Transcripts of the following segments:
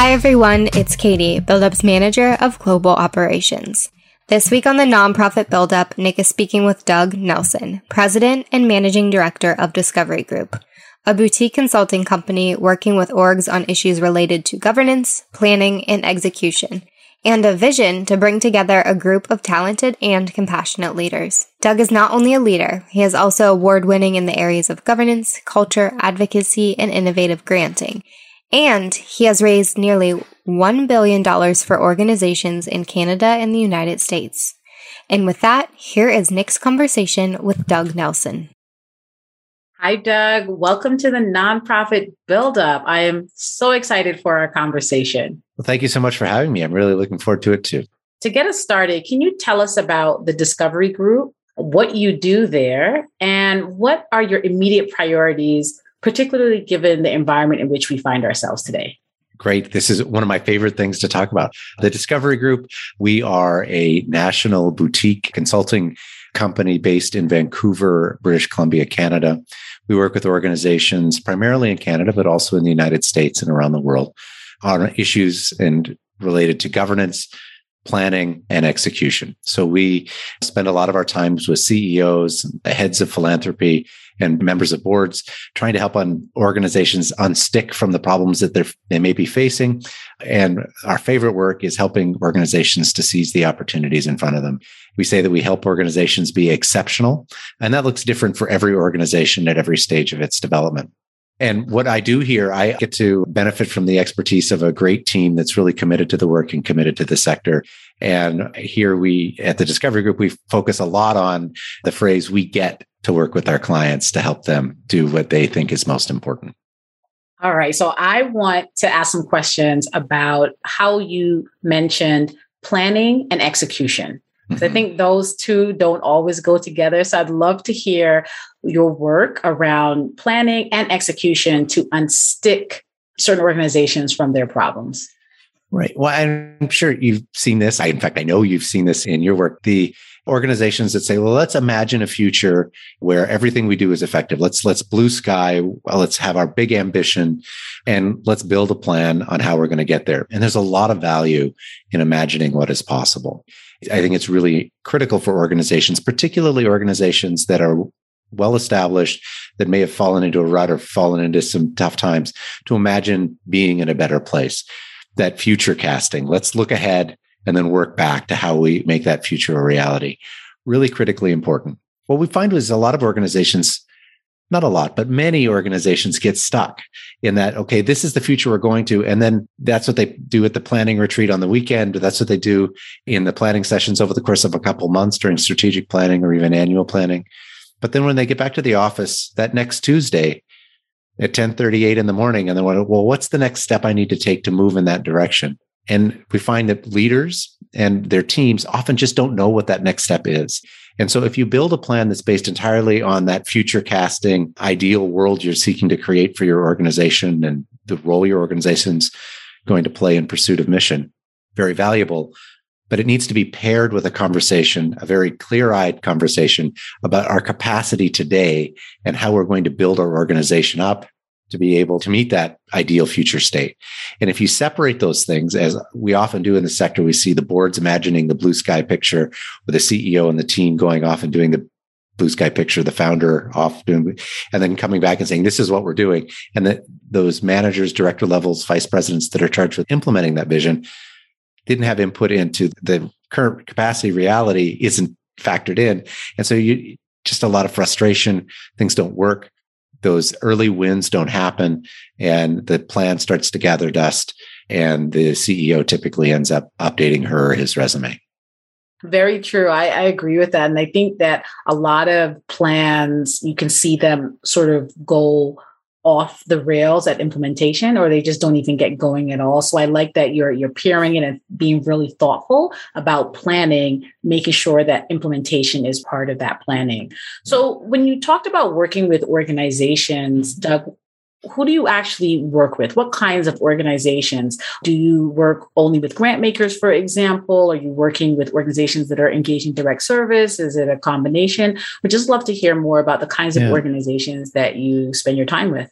Hi, everyone. It's Katie, BuildUp's manager of global operations. This week on the Nonprofit Buildup, Nick is speaking with Doug Nelson, president and managing director of Discovery Group, a boutique consulting company working with orgs on issues related to governance, planning, and execution, and a vision to bring together a group of talented and compassionate leaders. Doug is not only a leader, he is also award winning in the areas of governance, culture, advocacy, and innovative granting. And he has raised nearly $1 billion for organizations in Canada and the United States. And with that, here is Nick's conversation with Doug Nelson. Hi, Doug. Welcome to the Nonprofit Buildup. I am so excited for our conversation. Well, thank you so much for having me. I'm really looking forward to it too. To get us started, can you tell us about the Discovery Group, what you do there, and what are your immediate priorities, particularly given the environment in which we find ourselves today? Great. This is one of my favorite things to talk about. The Discovery Group, we are a national boutique consulting company based in Vancouver, British Columbia, Canada. We work with organizations primarily in Canada, but also in the United States and around the world on issues and related to governance, planning, and execution. So we spend a lot of our times with CEOs, heads of philanthropy, and members of boards trying to help on organizations unstick from the problems that they they may be facing. And our favorite work is helping organizations to seize the opportunities in front of them. We say that we help organizations be exceptional, and that looks different for every organization at every stage of its development. And what I do here, I get to benefit from the expertise of a great team that's really committed to the work and committed to the sector. And here we at the Discovery Group, we focus a lot on the phrase we get to work with our clients to help them do what they think is most important. All right. So I want to ask some questions about how you mentioned planning and execution. Mm-hmm. I think those two don't always go together. So I'd love to hear your work around planning and execution to unstick certain organizations from their problems. Right. Well, I'm sure you've seen this. I, in fact, I know you've seen this in your work. The organizations that say, well, let's imagine a future where everything we do is effective. Let's, let's blue sky. Well, let's have our big ambition and let's build a plan on how we're going to get there. And there's a lot of value in imagining what is possible. I think it's really critical for organizations, particularly organizations that are well established that may have fallen into a rut or fallen into some tough times to imagine being in a better place. That future casting. Let's look ahead and then work back to how we make that future a reality. Really critically important. What we find is a lot of organizations, not a lot, but many organizations get stuck in that, okay, this is the future we're going to. And then that's what they do at the planning retreat on the weekend. That's what they do in the planning sessions over the course of a couple months during strategic planning or even annual planning. But then when they get back to the office that next Tuesday at 1038 in the morning, and then, well, what's the next step I need to take to move in that direction? And we find that leaders and their teams often just don't know what that next step is. And so if you build a plan that's based entirely on that future casting ideal world you're seeking to create for your organization and the role your organization's going to play in pursuit of mission, very valuable. But it needs to be paired with a conversation, a very clear eyed conversation about our capacity today and how we're going to build our organization up to be able to meet that ideal future state. And if you separate those things, as we often do in the sector, we see the boards imagining the blue sky picture with the CEO and the team going off and doing the blue sky picture, the founder off doing, and then coming back and saying, this is what we're doing. And that those managers, director levels, vice presidents that are charged with implementing that vision didn't have input into the current capacity reality isn't factored in. And so you just a lot of frustration, things don't work those early wins don't happen and the plan starts to gather dust and the CEO typically ends up updating her his resume. Very true. I, I, agree with that. And I think that a lot of plans, you can see them sort of go off the rails at implementation or they just don't even get going at all. So i like that you're you're peering in and being really thoughtful about planning making sure that implementation is part of that planning. So when you talked about working with organizations doug who do you actually work with? What kinds of organizations? Do you work only with grant makers, for example? Are you working with organizations that are engaging direct service? Is it a combination? We'd just love to hear more about the kinds yeah. of organizations that you spend your time with.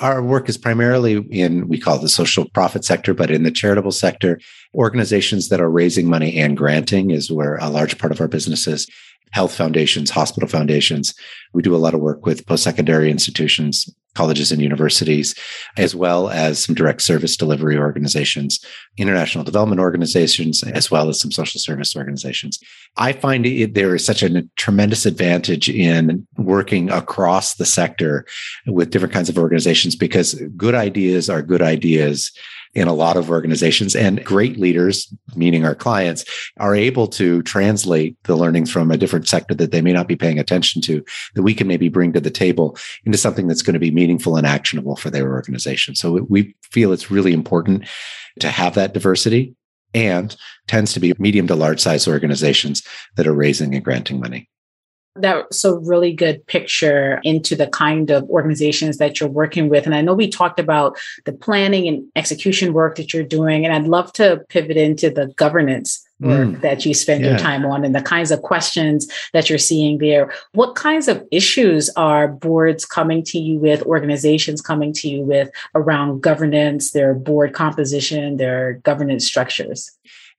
Our work is primarily in, we call it the social profit sector, but in the charitable sector, organizations that are raising money and granting is where a large part of our business is health foundations, hospital foundations. We do a lot of work with post secondary institutions, colleges and universities, as well as some direct service delivery organizations, international development organizations, as well as some social service organizations. I find it, there is such a tremendous advantage in working across the sector with different kinds of organizations because good ideas are good ideas in a lot of organizations and great leaders, meaning our clients, are able to translate the learnings from a different sector that they may not be paying attention to that we can maybe bring to the table into something that's going to be meaningful and actionable for their organization. So we feel it's really important to have that diversity and tends to be medium to large size organizations that are raising and granting money that's a really good picture into the kind of organizations that you're working with. And I know we talked about the planning and execution work that you're doing, and I'd love to pivot into the governance work mm. that you spend yeah. your time on and the kinds of questions that you're seeing there. What kinds of issues are boards coming to you with, organizations coming to you with around governance, their board composition, their governance structures?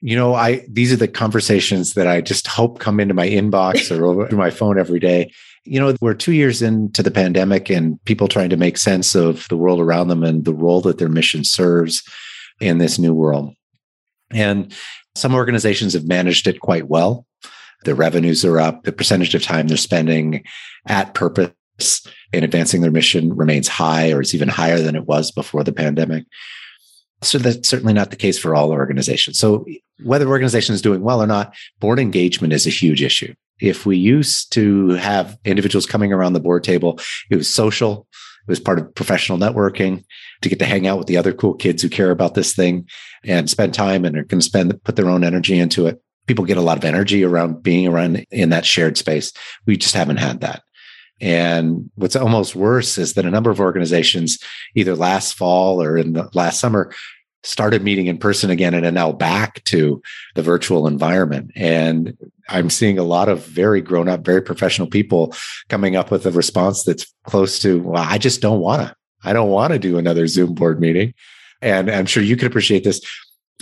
You know, I these are the conversations that I just hope come into my inbox or over my phone every day. You know, we're two years into the pandemic and people trying to make sense of the world around them and the role that their mission serves in this new world. And some organizations have managed it quite well. Their revenues are up, the percentage of time they're spending at purpose in advancing their mission remains high or is even higher than it was before the pandemic. So that's certainly not the case for all organizations. So whether organization is doing well or not, board engagement is a huge issue. If we used to have individuals coming around the board table, it was social, it was part of professional networking to get to hang out with the other cool kids who care about this thing and spend time and are going to spend put their own energy into it. People get a lot of energy around being around in that shared space. We just haven't had that. And what's almost worse is that a number of organizations, either last fall or in the last summer, started meeting in person again and are now back to the virtual environment. And I'm seeing a lot of very grown up, very professional people coming up with a response that's close to, well, I just don't want to. I don't want to do another Zoom board meeting. And I'm sure you can appreciate this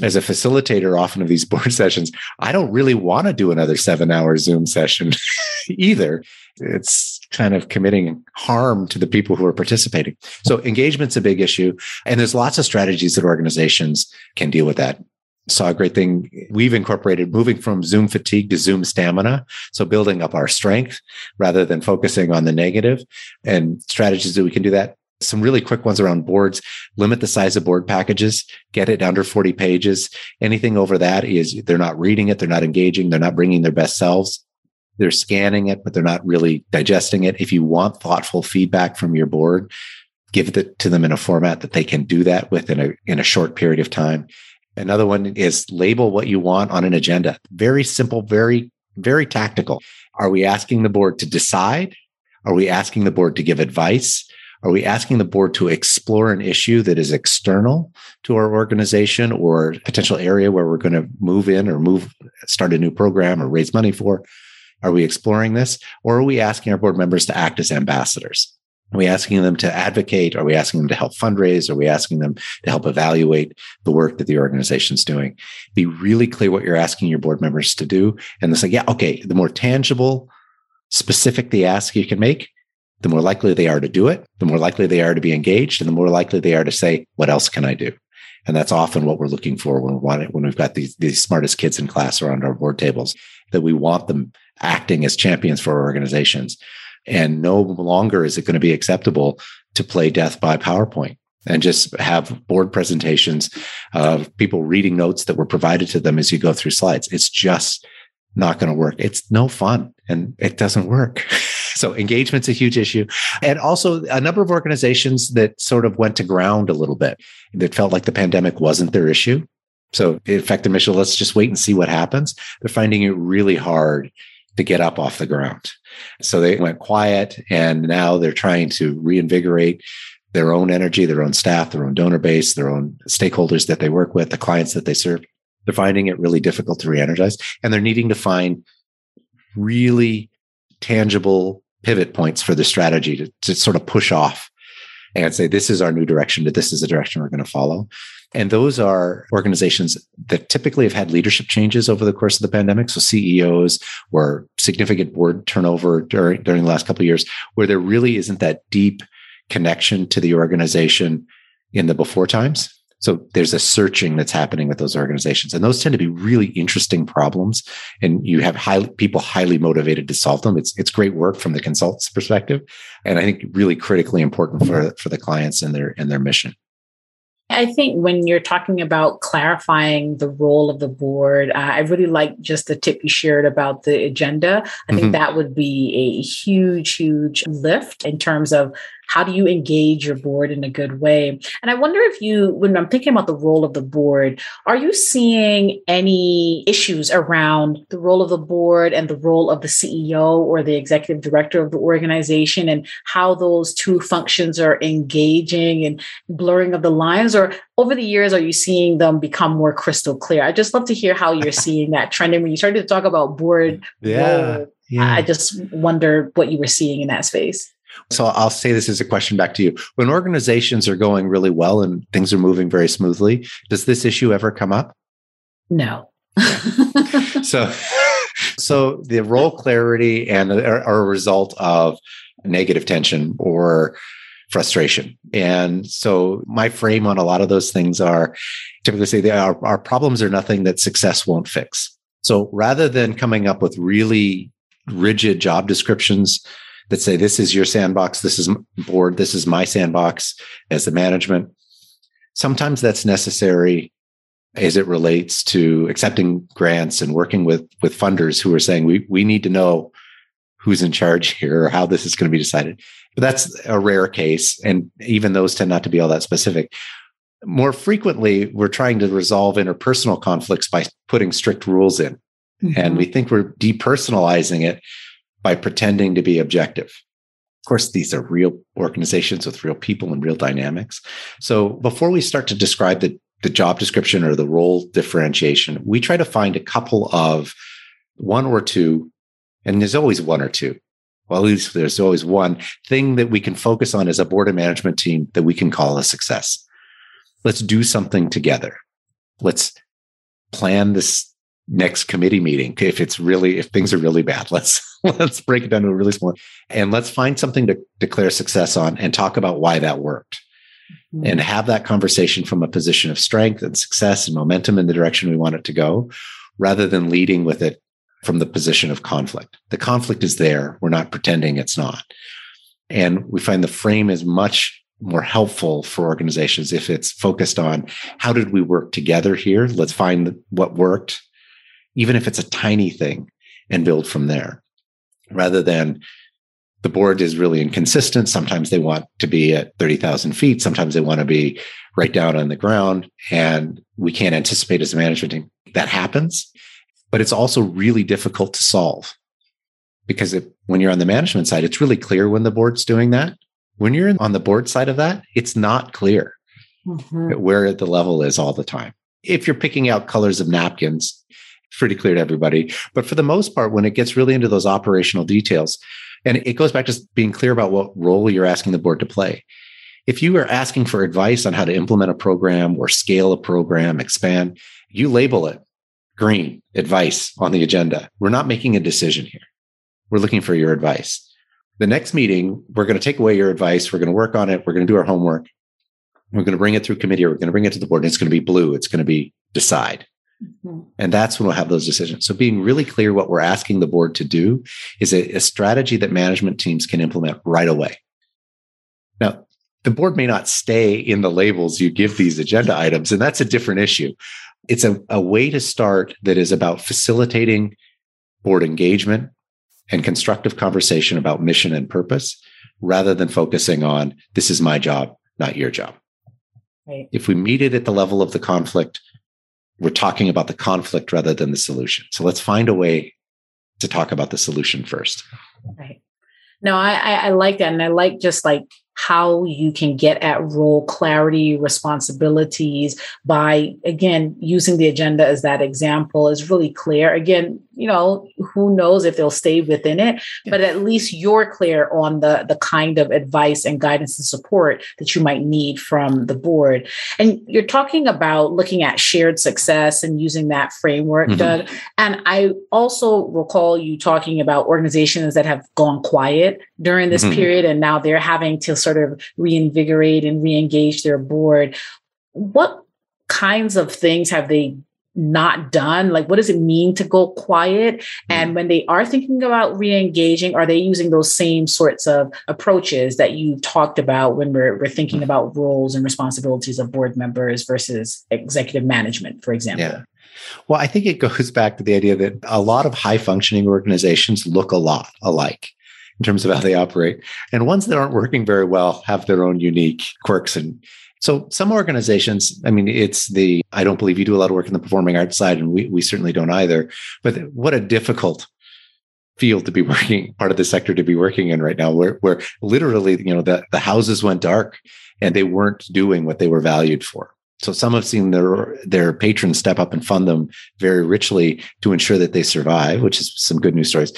as a facilitator often of these board sessions. I don't really want to do another seven hour Zoom session either. It's kind of committing harm to the people who are participating. So engagement's a big issue. And there's lots of strategies that organizations can deal with that. Saw a great thing. We've incorporated moving from Zoom fatigue to Zoom stamina. So building up our strength rather than focusing on the negative and strategies that we can do that. Some really quick ones around boards. Limit the size of board packages. Get it under 40 pages. Anything over that is they're not reading it. They're not engaging. They're not bringing their best selves they're scanning it, but they're not really digesting it. If you want thoughtful feedback from your board, give it to them in a format that they can do that with in a, in a short period of time. Another one is label what you want on an agenda. Very simple, very, very tactical. Are we asking the board to decide? Are we asking the board to give advice? Are we asking the board to explore an issue that is external to our organization or potential area where we're going to move in or move, start a new program or raise money for? Are we exploring this? Or are we asking our board members to act as ambassadors? Are we asking them to advocate? Are we asking them to help fundraise? Are we asking them to help evaluate the work that the organization is doing? Be really clear what you're asking your board members to do. And it's like, yeah, okay, the more tangible, specific the ask you can make, the more likely they are to do it, the more likely they are to be engaged, and the more likely they are to say, what else can I do? And that's often what we're looking for when we want it, when we've got these, these smartest kids in class around our board tables, that we want them acting as champions for organizations. And no longer is it going to be acceptable to play death by PowerPoint and just have board presentations of people reading notes that were provided to them as you go through slides. It's just not going to work. It's no fun and it doesn't work. So engagement's a huge issue. And also a number of organizations that sort of went to ground a little bit that felt like the pandemic wasn't their issue. So in fact, initial, let's just wait and see what happens. They're finding it really hard to get up off the ground. So they went quiet and now they're trying to reinvigorate their own energy, their own staff, their own donor base, their own stakeholders that they work with, the clients that they serve. They're finding it really difficult to re-energize and they're needing to find really tangible pivot points for the strategy to, to sort of push off and say, this is our new direction, that this is the direction we're going to follow. And those are organizations that typically have had leadership changes over the course of the pandemic. So CEOs or significant board turnover during, during the last couple of years, where there really isn't that deep connection to the organization in the before times. So there's a searching that's happening with those organizations. And those tend to be really interesting problems. And you have high, people highly motivated to solve them. It's, it's great work from the consultant's perspective. And I think really critically important for, for the clients and their, and their mission. I think when you're talking about clarifying the role of the board, uh, I really like just the tip you shared about the agenda. I think mm-hmm. that would be a huge, huge lift in terms of how do you engage your board in a good way? And I wonder if you, when I'm thinking about the role of the board, are you seeing any issues around the role of the board and the role of the CEO or the executive director of the organization and how those two functions are engaging and blurring of the lines? Or over the years, are you seeing them become more crystal clear? I just love to hear how you're seeing that trend. And when you started to talk about board, yeah, role, yeah. I just wonder what you were seeing in that space. So I'll say this as a question back to you. When organizations are going really well and things are moving very smoothly, does this issue ever come up? No. so so the role clarity and are, are a result of negative tension or frustration. And so my frame on a lot of those things are typically say they are our problems are nothing that success won't fix. So rather than coming up with really rigid job descriptions that say this is your sandbox, this is board, this is my sandbox as the management. Sometimes that's necessary as it relates to accepting grants and working with with funders who are saying we we need to know who's in charge here or how this is going to be decided. But that's a rare case, and even those tend not to be all that specific. More frequently, we're trying to resolve interpersonal conflicts by putting strict rules in. Mm-hmm. And we think we're depersonalizing it by pretending to be objective. Of course, these are real organizations with real people and real dynamics. So before we start to describe the, the job description or the role differentiation, we try to find a couple of one or two, and there's always one or two. Well, at least there's always one thing that we can focus on as a board and management team that we can call a success. Let's do something together. Let's plan this next committee meeting. If it's really if things are really bad let's let's break it down to a really small and let's find something to declare success on and talk about why that worked. Mm-hmm. and have that conversation from a position of strength and success and momentum in the direction we want it to go rather than leading with it from the position of conflict. The conflict is there. We're not pretending it's not. And we find the frame is much more helpful for organizations if it's focused on how did we work together here? Let's find what worked even if it's a tiny thing, and build from there rather than the board is really inconsistent. Sometimes they want to be at 30,000 feet. Sometimes they want to be right down on the ground. And we can't anticipate as a management team that happens. But it's also really difficult to solve because it, when you're on the management side, it's really clear when the board's doing that. When you're on the board side of that, it's not clear mm-hmm. where the level is all the time. If you're picking out colors of napkins, pretty clear to everybody. But for the most part, when it gets really into those operational details, and it goes back to being clear about what role you're asking the board to play. If you are asking for advice on how to implement a program or scale a program, expand, you label it green advice on the agenda. We're not making a decision here. We're looking for your advice. The next meeting, we're going to take away your advice. We're going to work on it. We're going to do our homework. We're going to bring it through committee. Or we're going to bring it to the board. And it's going to be blue. It's going to be decide. And that's when we'll have those decisions. So being really clear what we're asking the board to do is a, a strategy that management teams can implement right away. Now, the board may not stay in the labels you give these agenda items, and that's a different issue. It's a, a way to start that is about facilitating board engagement and constructive conversation about mission and purpose rather than focusing on this is my job, not your job. Right. If we meet it at the level of the conflict, we're talking about the conflict rather than the solution. So let's find a way to talk about the solution first. Right. No, I, I, like that. And I like just like how you can get at role clarity, responsibilities by, again, using the agenda as that example is really clear. Again, you know, who knows if they'll stay within it, yeah. but at least you're clear on the, the kind of advice and guidance and support that you might need from the board. And you're talking about looking at shared success and using that framework, mm-hmm. Doug. And I also recall you talking about organizations that have gone quiet during this mm-hmm. period and now they're having to sort of reinvigorate and re-engage their board. What kinds of things have they not done? Like, what does it mean to go quiet? And mm-hmm. when they are thinking about re engaging, are they using those same sorts of approaches that you talked about when we're, we're thinking about roles and responsibilities of board members versus executive management, for example? Yeah. Well, I think it goes back to the idea that a lot of high functioning organizations look a lot alike in terms of how they operate. And ones that aren't working very well have their own unique quirks and so some organizations, I mean, it's the I don't believe you do a lot of work in the performing arts side, and we we certainly don't either. But what a difficult field to be working, part of the sector to be working in right now, where where literally, you know, the, the houses went dark and they weren't doing what they were valued for. So some have seen their their patrons step up and fund them very richly to ensure that they survive, which is some good news stories.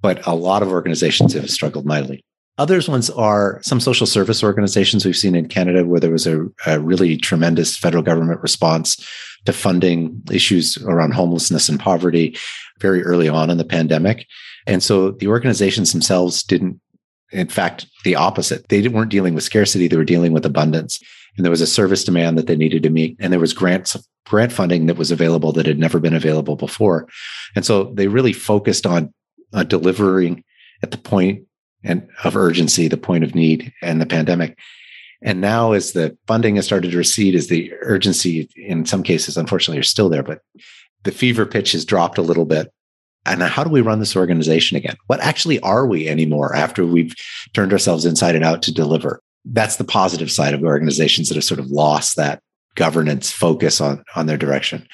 But a lot of organizations have struggled mightily. Others ones are some social service organizations we've seen in Canada where there was a, a really tremendous federal government response to funding issues around homelessness and poverty very early on in the pandemic. And so the organizations themselves didn't, in fact, the opposite. They weren't dealing with scarcity, they were dealing with abundance. And there was a service demand that they needed to meet. And there was grants, grant funding that was available that had never been available before. And so they really focused on uh, delivering at the point and of urgency, the point of need, and the pandemic. And now, as the funding has started to recede, as the urgency in some cases, unfortunately, are still there, but the fever pitch has dropped a little bit. And how do we run this organization again? What actually are we anymore after we've turned ourselves inside and out to deliver? That's the positive side of organizations that have sort of lost that governance focus on, on their direction.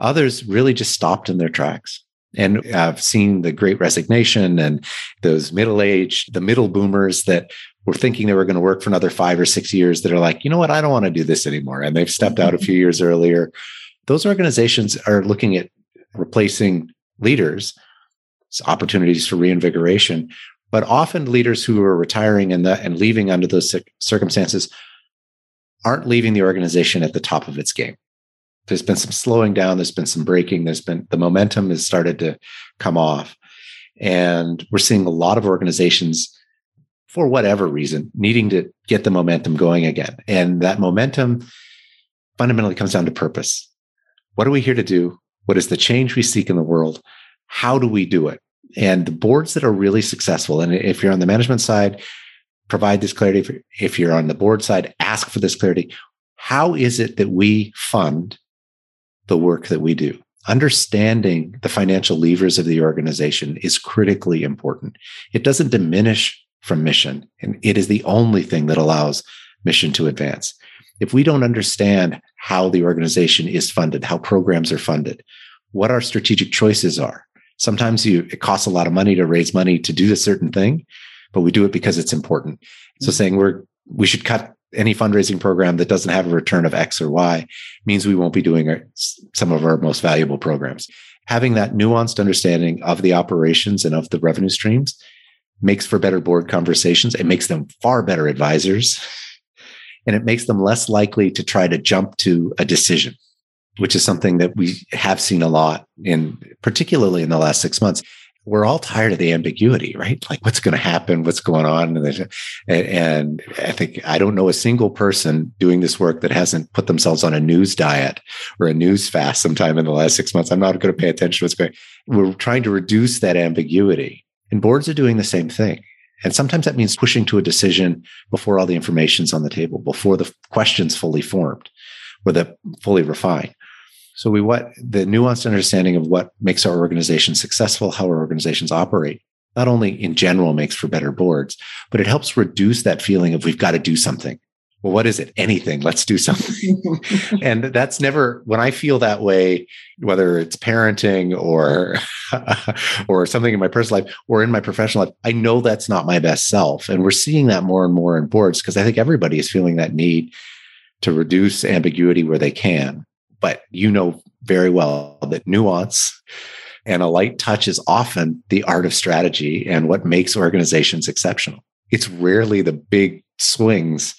Others really just stopped in their tracks. And I've seen the great resignation and those middle aged, the middle boomers that were thinking they were going to work for another five or six years that are like, you know what, I don't want to do this anymore. And they've stepped out a mm-hmm. few years earlier. Those organizations are looking at replacing leaders, opportunities for reinvigoration. But often leaders who are retiring and, the, and leaving under those circumstances aren't leaving the organization at the top of its game there's been some slowing down there's been some breaking there's been the momentum has started to come off. And we're seeing a lot of organizations for whatever reason needing to get the momentum going again. And that momentum fundamentally comes down to purpose. What are we here to do? What is the change we seek in the world? How do we do it? And the boards that are really successful and if you're on the management side provide this clarity. If you're on the board side ask for this clarity. How is it that we fund the work that we do. Understanding the financial levers of the organization is critically important. It doesn't diminish from mission, and it is the only thing that allows mission to advance. If we don't understand how the organization is funded, how programs are funded, what our strategic choices are, sometimes you, it costs a lot of money to raise money to do a certain thing, but we do it because it's important. So mm-hmm. saying we're we should cut any fundraising program that doesn't have a return of X or Y means we won't be doing our, some of our most valuable programs. Having that nuanced understanding of the operations and of the revenue streams makes for better board conversations. It makes them far better advisors and it makes them less likely to try to jump to a decision, which is something that we have seen a lot in particularly in the last six months we're all tired of the ambiguity, right? Like what's going to happen, what's going on. And, and I think I don't know a single person doing this work that hasn't put themselves on a news diet or a news fast sometime in the last six months. I'm not going to pay attention to what's going We're trying to reduce that ambiguity. And boards are doing the same thing. And sometimes that means pushing to a decision before all the information's on the table, before the question's fully formed or the fully refined. So we want the nuanced understanding of what makes our organization successful, how our organizations operate. not only in general makes for better boards, but it helps reduce that feeling of we've got to do something. Well, what is it? Anything. Let's do something. and that's never when I feel that way, whether it's parenting or or something in my personal life or in my professional life, I know that's not my best self. And we're seeing that more and more in boards because I think everybody is feeling that need to reduce ambiguity where they can. But you know very well that nuance and a light touch is often the art of strategy and what makes organizations exceptional. It's rarely the big swings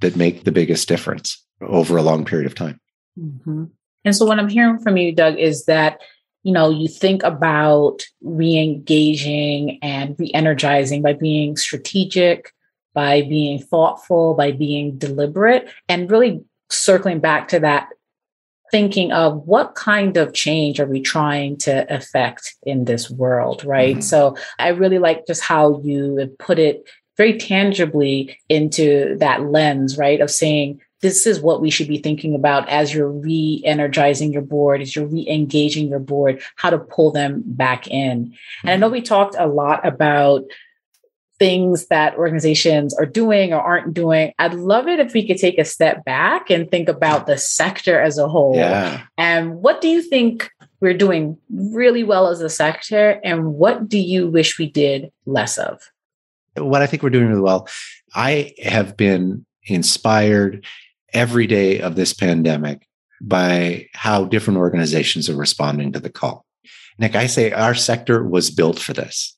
that make the biggest difference over a long period of time. Mm-hmm. And so, what I'm hearing from you, Doug, is that you know you think about re-engaging and re-energizing by being strategic, by being thoughtful, by being deliberate, and really circling back to that thinking of what kind of change are we trying to affect in this world, right? Mm-hmm. So I really like just how you put it very tangibly into that lens, right? Of saying, this is what we should be thinking about as you're re-energizing your board, as you're re-engaging your board, how to pull them back in. Mm-hmm. And I know mm-hmm. we talked a lot about things that organizations are doing or aren't doing. I'd love it if we could take a step back and think about the sector as a whole. Yeah. And what do you think we're doing really well as a sector? And what do you wish we did less of? What I think we're doing really well, I have been inspired every day of this pandemic by how different organizations are responding to the call. Nick, I say our sector was built for this.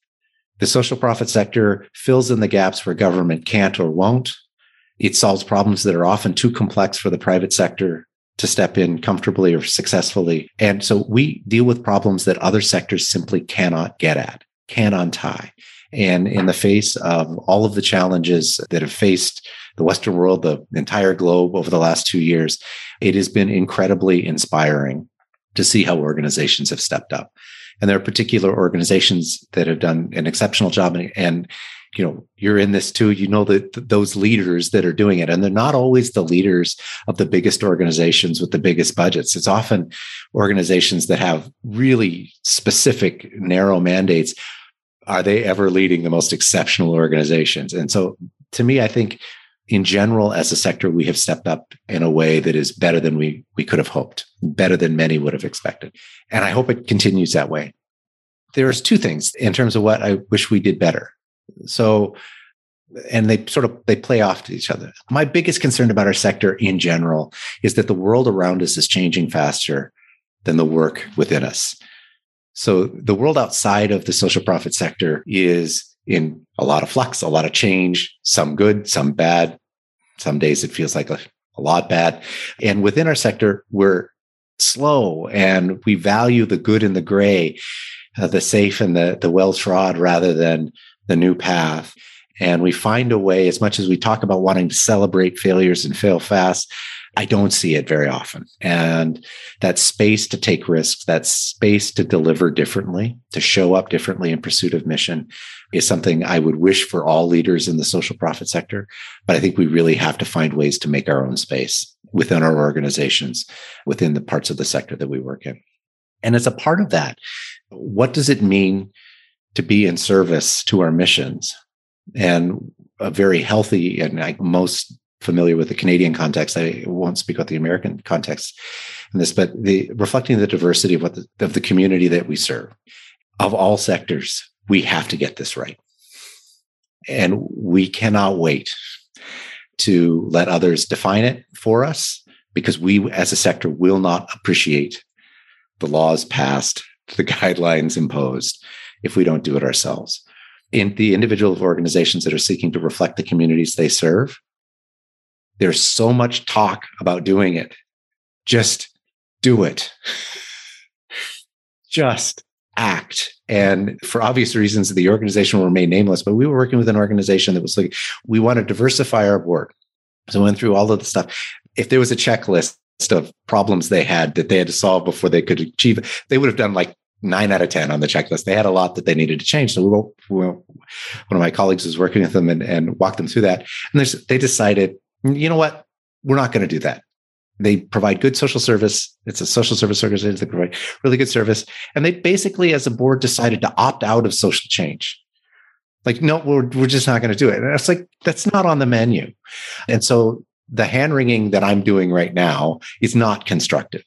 The social profit sector fills in the gaps where government can't or won't. It solves problems that are often too complex for the private sector to step in comfortably or successfully. And so we deal with problems that other sectors simply cannot get at, can untie. And in the face of all of the challenges that have faced the Western world, the entire globe over the last two years, it has been incredibly inspiring to see how organizations have stepped up. And there are particular organizations that have done an exceptional job. And, and you know, you're in this too. You know that those leaders that are doing it, and they're not always the leaders of the biggest organizations with the biggest budgets. It's often organizations that have really specific, narrow mandates. Are they ever leading the most exceptional organizations? And so, to me, I think in general, as a sector, we have stepped up in a way that is better than we, we could have hoped, better than many would have expected. And I hope it continues that way. There's two things in terms of what I wish we did better. So, and they sort of they play off to each other. My biggest concern about our sector in general is that the world around us is changing faster than the work within us. So the world outside of the social profit sector is in a lot of flux, a lot of change, some good, some bad. Some days it feels like a, a lot bad. And within our sector, we're slow and we value the good and the gray, uh, the safe and the, the well trod rather than the new path. And we find a way, as much as we talk about wanting to celebrate failures and fail fast, I don't see it very often. And that space to take risks, that space to deliver differently, to show up differently in pursuit of mission is something I would wish for all leaders in the social profit sector. But I think we really have to find ways to make our own space within our organizations, within the parts of the sector that we work in. And as a part of that, what does it mean to be in service to our missions? And a very healthy and like most familiar with the Canadian context. I won't speak about the American context in this, but the reflecting the diversity of what the, of the community that we serve of all sectors, we have to get this right. And we cannot wait to let others define it for us because we as a sector will not appreciate the laws passed, the guidelines imposed if we don't do it ourselves. In the individual organizations that are seeking to reflect the communities they serve, there's so much talk about doing it. Just do it. Just act. And for obvious reasons, the organization will remain nameless, but we were working with an organization that was like, we want to diversify our board. So we went through all of the stuff. If there was a checklist of problems they had that they had to solve before they could achieve they would have done like nine out of 10 on the checklist. They had a lot that they needed to change. So we, we one of my colleagues was working with them and, and walked them through that. And they decided you know what? We're not going to do that. They provide good social service. It's a social service organization. They provide really good service. And they basically, as a board, decided to opt out of social change. Like, no, we're, we're just not going to do it. And it's like, that's not on the menu. And so the hand wringing that I'm doing right now is not constructive.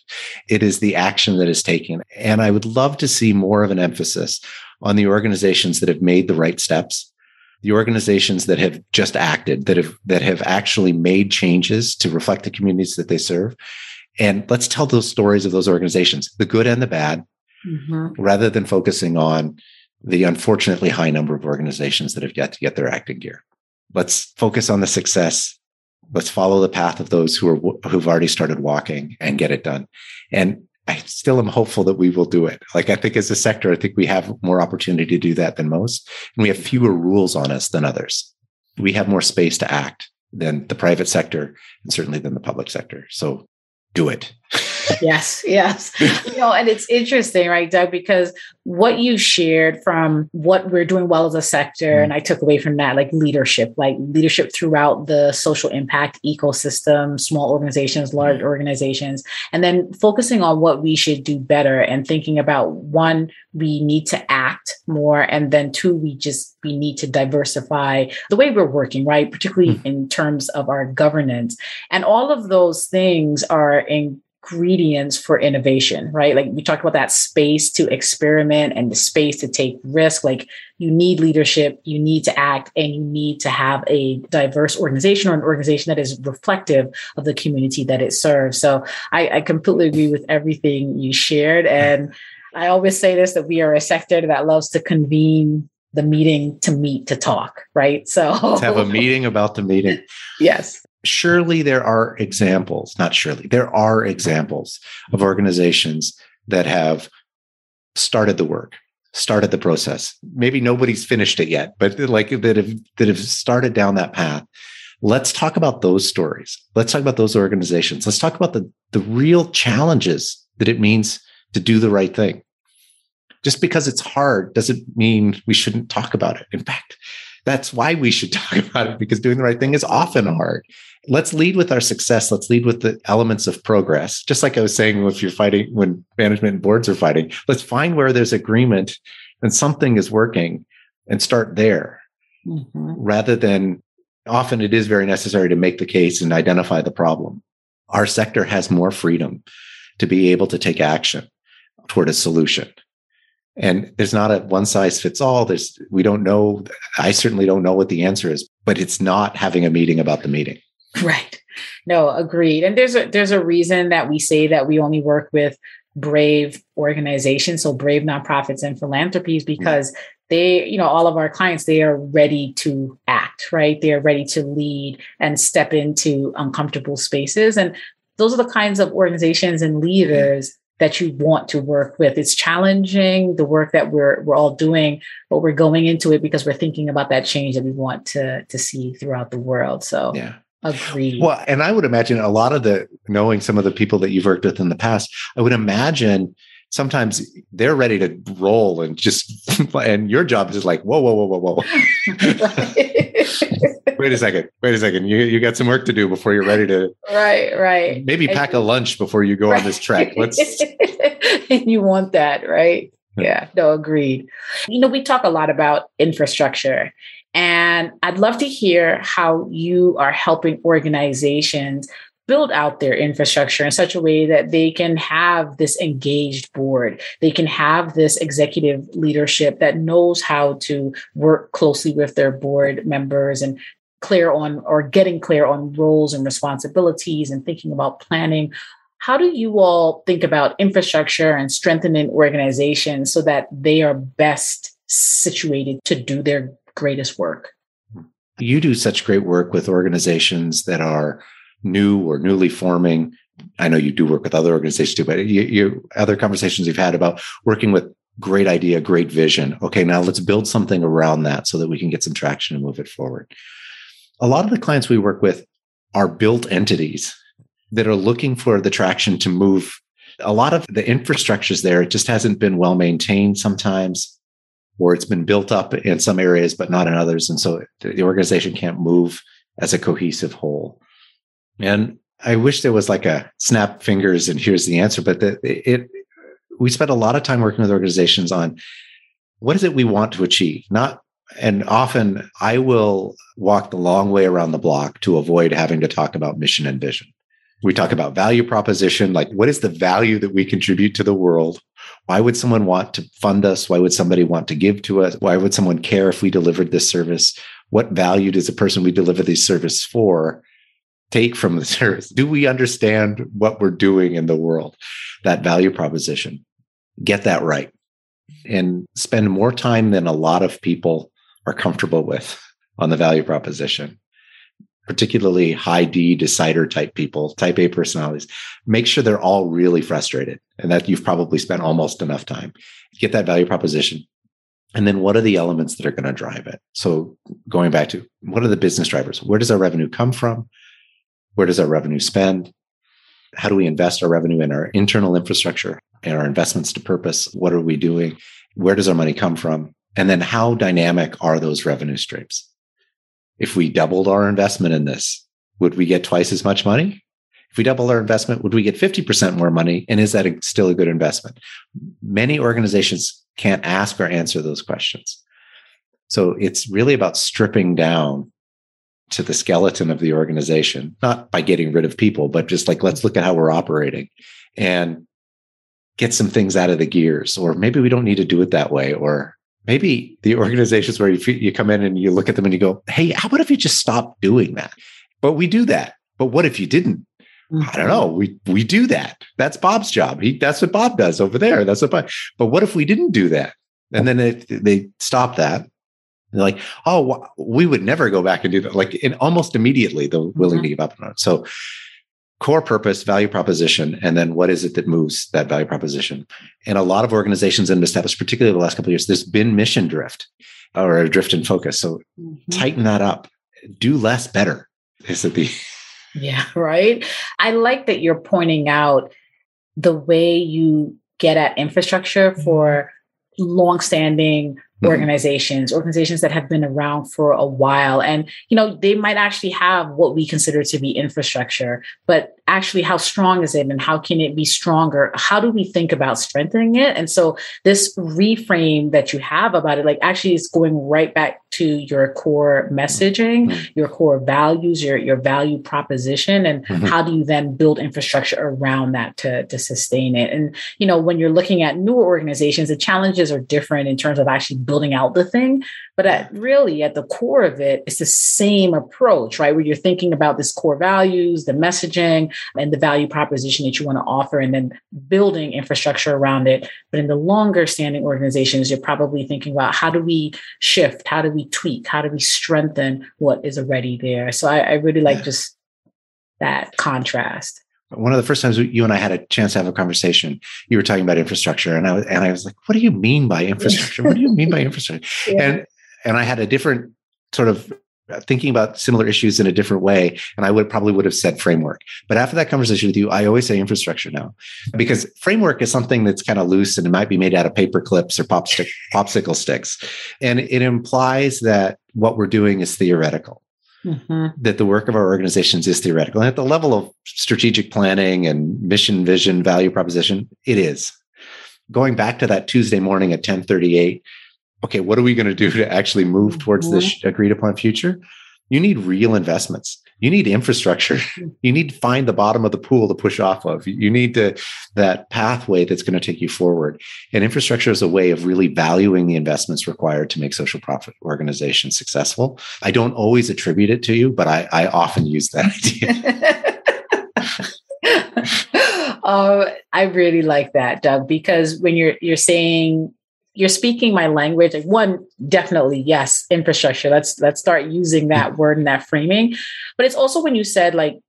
It is the action that is taken. And I would love to see more of an emphasis on the organizations that have made the right steps, the organizations that have just acted, that have that have actually made changes to reflect the communities that they serve. And let's tell those stories of those organizations, the good and the bad, mm-hmm. rather than focusing on the unfortunately high number of organizations that have yet to get their acting gear. Let's focus on the success. Let's follow the path of those who are who've already started walking and get it done. And I still am hopeful that we will do it. Like I think as a sector, I think we have more opportunity to do that than most. And we have fewer rules on us than others. We have more space to act than the private sector and certainly than the public sector. So do it. yes, yes. You know, and it's interesting, right, Doug, because what you shared from what we're doing well as a sector, mm-hmm. and I took away from that like leadership, like leadership throughout the social impact ecosystem, small organizations, large mm-hmm. organizations, and then focusing on what we should do better and thinking about one, we need to act more, and then two, we just we need to diversify the way we're working, right? Particularly mm-hmm. in terms of our governance. And all of those things are in ingredients for innovation, right? Like we talked about that space to experiment and the space to take risk. Like you need leadership, you need to act, and you need to have a diverse organization or an organization that is reflective of the community that it serves. So I, I completely agree with everything you shared. And I always say this that we are a sector that loves to convene the meeting to meet to talk, right? So Let's have a meeting about the meeting. yes surely there are examples, not surely, there are examples of organizations that have started the work, started the process. Maybe nobody's finished it yet, but like that have that have started down that path. Let's talk about those stories. Let's talk about those organizations. Let's talk about the, the real challenges that it means to do the right thing. Just because it's hard doesn't mean we shouldn't talk about it. In fact, that's why we should talk about it because doing the right thing is often hard let's lead with our success. Let's lead with the elements of progress. Just like I was saying, if you're fighting, when management and boards are fighting, let's find where there's agreement and something is working and start there mm-hmm. rather than often it is very necessary to make the case and identify the problem. Our sector has more freedom to be able to take action toward a solution. And there's not a one size fits all. There's, we don't know. I certainly don't know what the answer is, but it's not having a meeting about the meeting. Right. No, agreed. And there's a there's a reason that we say that we only work with brave organizations, so brave nonprofits and philanthropies, mm-hmm. because they, you know, all of our clients, they are ready to act, right? They are ready to lead and step into uncomfortable spaces. And those are the kinds of organizations and leaders that you want to work with. It's challenging the work that we're we're all doing, but we're going into it because we're thinking about that change that we want to to see throughout the world. So yeah. Agreed. Well, and I would imagine a lot of the knowing some of the people that you've worked with in the past, I would imagine sometimes they're ready to roll and just and your job is like, whoa, whoa, whoa, whoa, whoa. wait a second. Wait a second. You you got some work to do before you're ready to Right, right. Maybe pack a lunch before you go right. on this trek. Let's and you want that, right? Yeah, no, agreed. You know, we talk a lot about infrastructure and I'd love to hear how you are helping organizations build out their infrastructure in such a way that they can have this engaged board. They can have this executive leadership that knows how to work closely with their board members and clear on or getting clear on roles and responsibilities and thinking about planning. How do you all think about infrastructure and strengthening organizations so that they are best situated to do their greatest work. You do such great work with organizations that are new or newly forming. I know you do work with other organizations too, but you, you other conversations you've had about working with great idea, great vision. Okay, now let's build something around that so that we can get some traction and move it forward. A lot of the clients we work with are built entities that are looking for the traction to move. A lot of the infrastructures there, it just hasn't been well maintained sometimes or it's been built up in some areas but not in others and so the organization can't move as a cohesive whole and i wish there was like a snap fingers and here's the answer but the, it we spend a lot of time working with organizations on what is it we want to achieve not And often I will walk the long way around the block to avoid having to talk about mission and vision. We talk about value proposition, like what is the value that we contribute to the world? Why would someone want to fund us? Why would somebody want to give to us? Why would someone care if we delivered this service? What value does the person we deliver this service for take from the service? Do we understand what we're doing in the world? That value proposition. Get that right and spend more time than a lot of people are comfortable with on the value proposition particularly high D decider type people, type A personalities, make sure they're all really frustrated and that you've probably spent almost enough time. Get that value proposition. And then what are the elements that are going to drive it? So going back to what are the business drivers? Where does our revenue come from? Where does our revenue spend? How do we invest our revenue in our internal infrastructure and our investments to purpose? What are we doing? Where does our money come from? And then how dynamic are those revenue streams? If we doubled our investment in this, would we get twice as much money? If we double our investment, would we get 50% more money? And is that a, still a good investment? Many organizations can't ask or answer those questions. So it's really about stripping down to the skeleton of the organization, not by getting rid of people, but just like, let's look at how we're operating and get some things out of the gears. Or maybe we don't need to do it that way. Or maybe the organizations where you, you come in and you look at them and you go, Hey, how about if you just stop doing that? But we do that. But what if you didn't? Mm-hmm. I don't know. We we do that. That's Bob's job. He that's what Bob does over there. That's what. Bob, but what if we didn't do that? And then they, they stop that. They're like, oh, we would never go back and do that. Like, in almost immediately, they're willing mm-hmm. to give up on it. So, core purpose, value proposition, and then what is it that moves that value proposition? And a lot of organizations and established, particularly the last couple of years, there's been mission drift or a drift in focus. So, mm-hmm. tighten that up. Do less better. Is it the yeah, right. I like that you're pointing out the way you get at infrastructure mm-hmm. for longstanding. Organizations, organizations that have been around for a while. And, you know, they might actually have what we consider to be infrastructure, but actually how strong is it and how can it be stronger how do we think about strengthening it and so this reframe that you have about it like actually is going right back to your core messaging mm-hmm. your core values your your value proposition and mm-hmm. how do you then build infrastructure around that to to sustain it and you know when you're looking at newer organizations the challenges are different in terms of actually building out the thing but at really at the core of it it's the same approach right where you're thinking about this core values the messaging and the value proposition that you want to offer and then building infrastructure around it. But in the longer standing organizations, you're probably thinking about how do we shift? How do we tweak? How do we strengthen what is already there? So I, I really like just that contrast one of the first times you and I had a chance to have a conversation, you were talking about infrastructure, and I was and I was like, "What do you mean by infrastructure? what do you mean by infrastructure?" Yeah. And and I had a different sort of uh, thinking about similar issues in a different way and i would probably would have said framework but after that conversation with you i always say infrastructure now because framework is something that's kind of loose and it might be made out of paper clips or pop stick, popsicle sticks and it implies that what we're doing is theoretical mm-hmm. that the work of our organizations is theoretical and at the level of strategic planning and mission vision value proposition it is going back to that tuesday morning at 1038 okay, what are we going to do to actually move towards this mm-hmm. agreed upon future? You need real investments. You need infrastructure. You need to find the bottom of the pool to push off of. You need to that pathway that's going to take you forward. And infrastructure is a way of really valuing the investments required to make social profit organizations successful. I don't always attribute it to you, but I, I often use that idea. uh, I really like that, Doug, because when you're you're saying you're speaking my language like one definitely yes infrastructure. Let's let's start using that mm. word and that framing. But it's also when you said like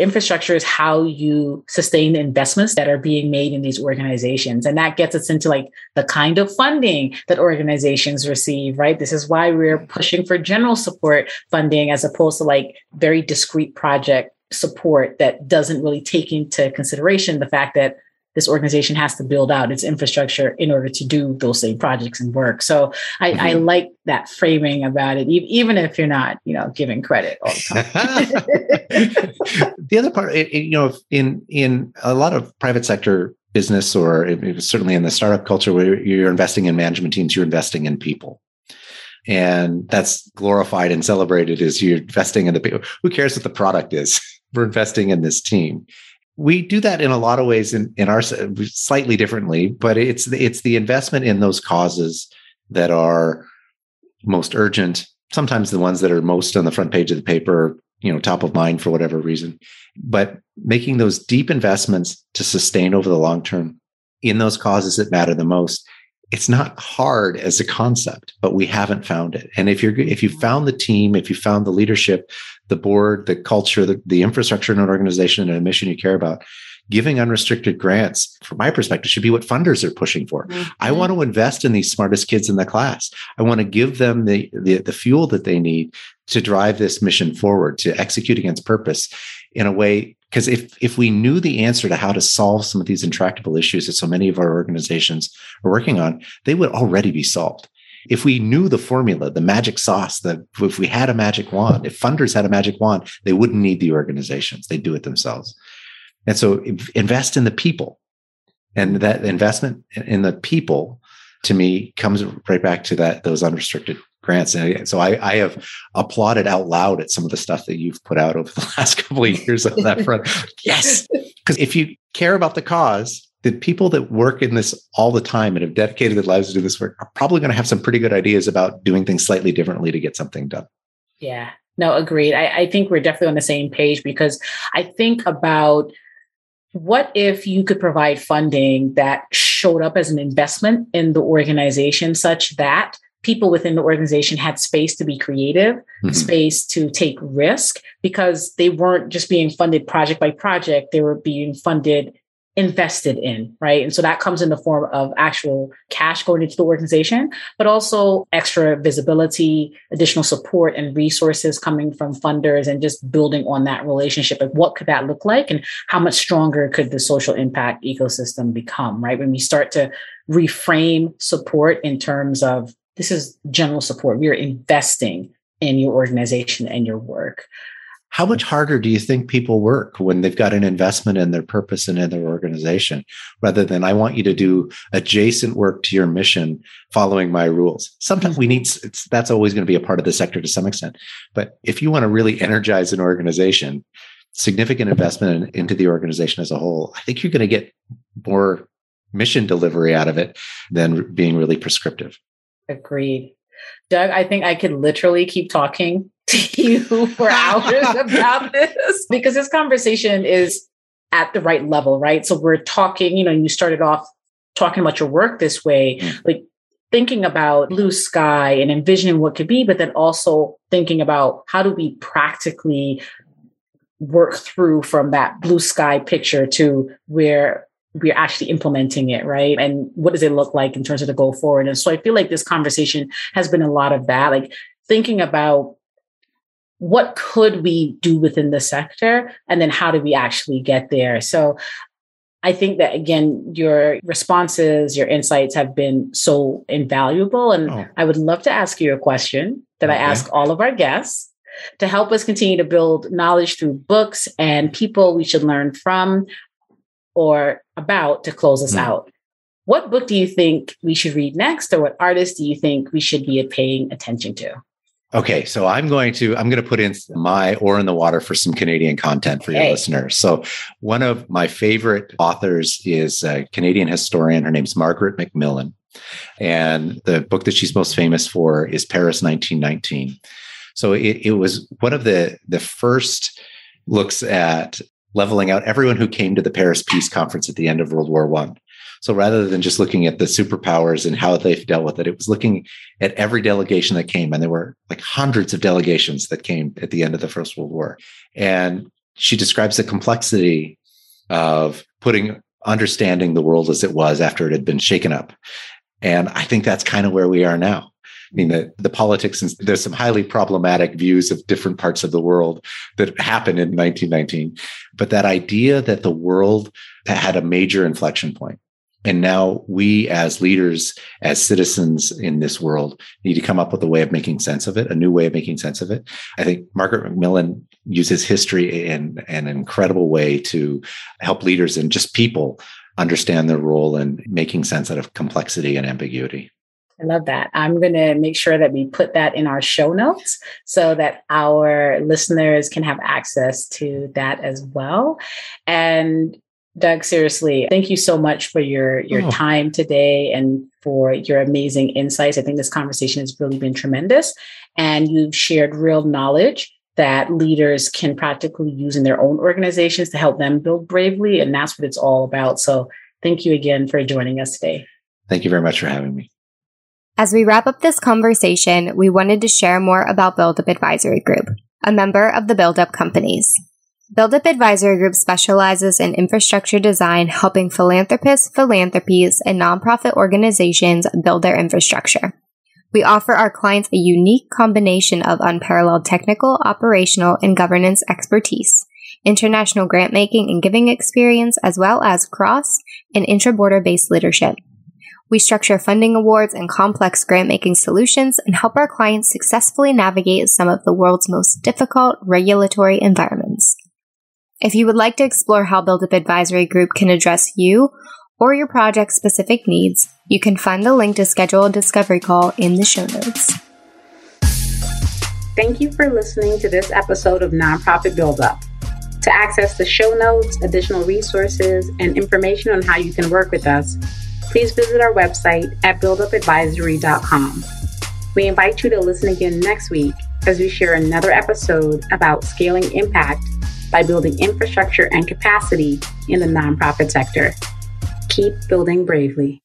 infrastructure is how you sustain the investments that are being made in these organizations. And that gets us into like the kind of funding that organizations receive right? This is why we're pushing for general support funding as opposed to like very discrete project support that doesn't really take into consideration the fact that this organization has to build out its infrastructure in order to do those same projects and work. So I, mm-hmm. I like that framing about it, even if you're not, you know, giving credit all the time. the other part, you know, in in a lot of private sector business, or certainly in the startup culture, where you're investing in management teams, you're investing in people. And that's glorified and celebrated as you're investing in the people. Who cares what the product is? We're investing in this team. We do that in a lot of ways in, in our slightly differently, but it's it's the investment in those causes that are most urgent, sometimes the ones that are most on the front page of the paper, you know, top of mind for whatever reason. But making those deep investments to sustain over the long term in those causes that matter the most it's not hard as a concept but we haven't found it. And if you're if you found the team if you found the leadership the board the culture the, the infrastructure in an organization and a mission you care about giving unrestricted grants from my perspective should be what funders are pushing for. Mm-hmm. i want to invest in these smartest kids in the class. I want to give them the, the the fuel that they need to drive this mission forward to execute against purpose in a way because if if we knew the answer to how to solve some of these intractable issues that so many of our organizations are working on, they would already be solved. If we knew the formula, the magic sauce, that if we had a magic wand, if funders had a magic wand, they wouldn't need the organizations. They'd do it themselves. And so invest in the people. And that investment in the people to me comes right back to that those unrestricted grants. And so I, I, have applauded out loud at some of the stuff that you've put out over the last couple of years on that front. yes. Because if you care about the cause, the people that work in this all the time and have dedicated their lives to do this work are probably going to have some pretty good ideas about doing things slightly differently to get something done. Yeah. No, agreed. I, I think we're definitely on the same page because I think about what if you could provide funding that showed up as an investment in the organization such that people within the organization had space to be creative, mm-hmm. space to take risk because they weren't just being funded project by project, they were being funded invested in, right? And so that comes in the form of actual cash going into the organization, but also extra visibility, additional support and resources coming from funders and just building on that relationship of what could that look like and how much stronger could the social impact ecosystem become, right? When we start to reframe support in terms of this is general support. We are investing in your organization and your work. How much harder do you think people work when they've got an investment in their purpose and in their organization rather than I want you to do adjacent work to your mission following my rules? Sometimes we need that's always going to be a part of the sector to some extent. But if you want to really energize an organization, significant investment in, into the organization as a whole, I think you're going to get more mission delivery out of it than being really prescriptive. Agreed. Doug, I think I could literally keep talking to you for hours about this because this conversation is at the right level, right? So we're talking, you know, you started off talking about your work this way, mm. like thinking about blue sky and envisioning what could be, but then also thinking about how do we practically work through from that blue sky picture to where we're actually implementing it, right? And what does it look like in terms of the go forward? And so I feel like this conversation has been a lot of that, like thinking about what could we do within the sector and then how do we actually get there? So I think that again, your responses, your insights have been so invaluable. And oh. I would love to ask you a question that okay. I ask all of our guests to help us continue to build knowledge through books and people we should learn from or about to close us mm. out. What book do you think we should read next, or what artist do you think we should be paying attention to? Okay, so I'm going to I'm going to put in my oar in the water for some Canadian content for your listeners. So one of my favorite authors is a Canadian historian. Her name's Margaret MacMillan, and the book that she's most famous for is Paris 1919. So it, it was one of the the first looks at leveling out everyone who came to the Paris Peace Conference at the end of World War One. So rather than just looking at the superpowers and how they've dealt with it, it was looking at every delegation that came. And there were like hundreds of delegations that came at the end of the First World War. And she describes the complexity of putting understanding the world as it was after it had been shaken up. And I think that's kind of where we are now. I mean, the, the politics and there's some highly problematic views of different parts of the world that happened in 1919. But that idea that the world had a major inflection point, and now we as leaders, as citizens in this world, need to come up with a way of making sense of it, a new way of making sense of it. I think Margaret MacMillan uses history in, in an incredible way to help leaders and just people understand their role in making sense out of complexity and ambiguity. I love that. I'm going to make sure that we put that in our show notes so that our listeners can have access to that as well. And Doug, seriously, thank you so much for your your oh. time today and for your amazing insights. I think this conversation has really been tremendous and you've shared real knowledge that leaders can practically use in their own organizations to help them build bravely and that's what it's all about. So, thank you again for joining us today. Thank you very much for having me. As we wrap up this conversation, we wanted to share more about BuildUp Advisory Group, a member of the BuildUp companies. BuildUp Advisory Group specializes in infrastructure design, helping philanthropists, philanthropies, and nonprofit organizations build their infrastructure. We offer our clients a unique combination of unparalleled technical, operational, and governance expertise, international grant making and giving experience, as well as cross and intra border based leadership. We structure funding awards and complex grant making solutions and help our clients successfully navigate some of the world's most difficult regulatory environments. If you would like to explore how BuildUp Advisory Group can address you or your project specific needs, you can find the link to schedule a discovery call in the show notes. Thank you for listening to this episode of Nonprofit Buildup. To access the show notes, additional resources, and information on how you can work with us, please visit our website at buildupadvisory.com. We invite you to listen again next week as we share another episode about scaling impact by building infrastructure and capacity in the nonprofit sector. Keep building bravely.